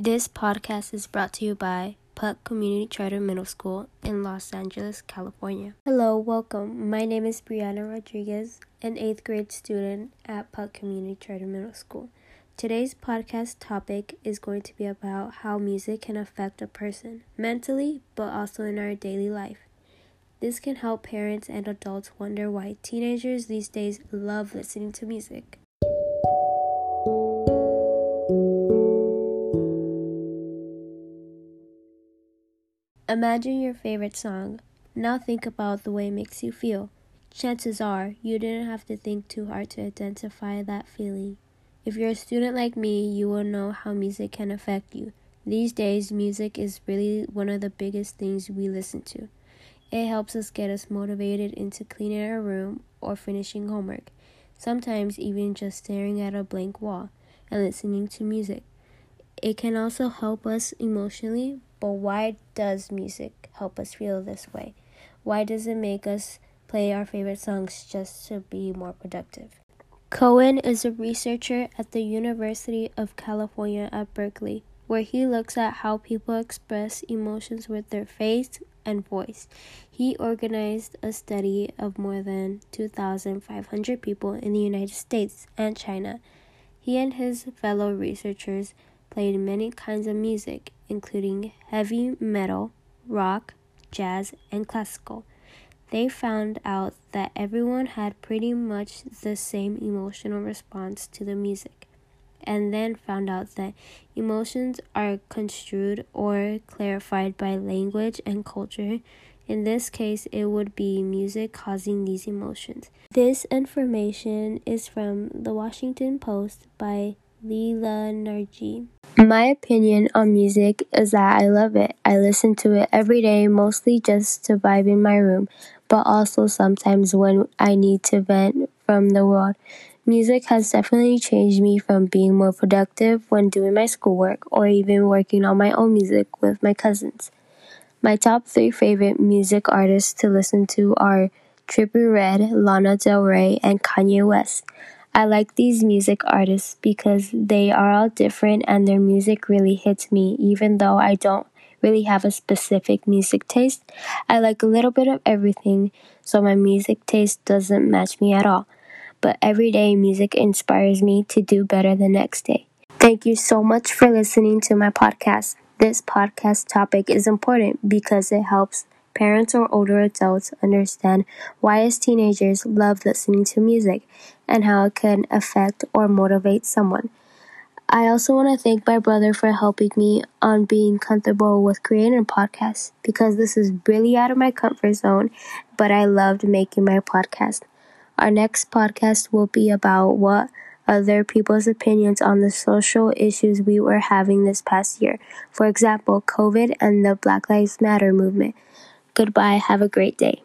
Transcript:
This podcast is brought to you by Puck Community Charter Middle School in Los Angeles, California. Hello, welcome. My name is Brianna Rodriguez, an eighth grade student at Puck Community Charter Middle School. Today's podcast topic is going to be about how music can affect a person mentally, but also in our daily life. This can help parents and adults wonder why teenagers these days love listening to music. Imagine your favorite song. Now think about the way it makes you feel. Chances are you didn't have to think too hard to identify that feeling. If you're a student like me, you will know how music can affect you. These days, music is really one of the biggest things we listen to. It helps us get us motivated into cleaning our room or finishing homework. Sometimes even just staring at a blank wall and listening to music. It can also help us emotionally, but why does music help us feel this way? Why does it make us play our favorite songs just to be more productive? Cowen is a researcher at the University of California at Berkeley, where he looks at how people express emotions with their face and voice. He organized a study of more than 2,500 people in the United States and China. He and his fellow researchers played many kinds of music, including heavy metal, rock, jazz, and classical. They found out that everyone had pretty much the same emotional response to the music, and then found out that emotions are construed or clarified by language and culture. In this case, it would be music causing these emotions. This information is from the Washington Post by Leela Nargi. My opinion on music is that I love it. I listen to it every day, mostly just to vibe in my room, but also sometimes when I need to vent from the world. Music has definitely changed me from being more productive when doing my schoolwork or even working on my own music with my cousins. My top three favorite music artists to listen to are Trippie Redd, Lana Del Rey, and Kanye West. I like these music artists because they are all different and their music really hits me, even though I don't really have a specific music taste. I like a little bit of everything, so my music taste doesn't match me at all. But every day, music inspires me to do better the next day. Thank you so much for listening to my podcast. This podcast topic is important because it helps parents or older adults understand why as teenagers love listening to music and how it can affect or motivate someone. I also want to thank my brother for helping me on being comfortable with creating a podcast because this is really out of my comfort zone, but I loved making my podcast. Our next podcast will be about what other people's opinions on the social issues we were having this past year. For example, COVID and the Black Lives Matter movement. Goodbye. Have a great day.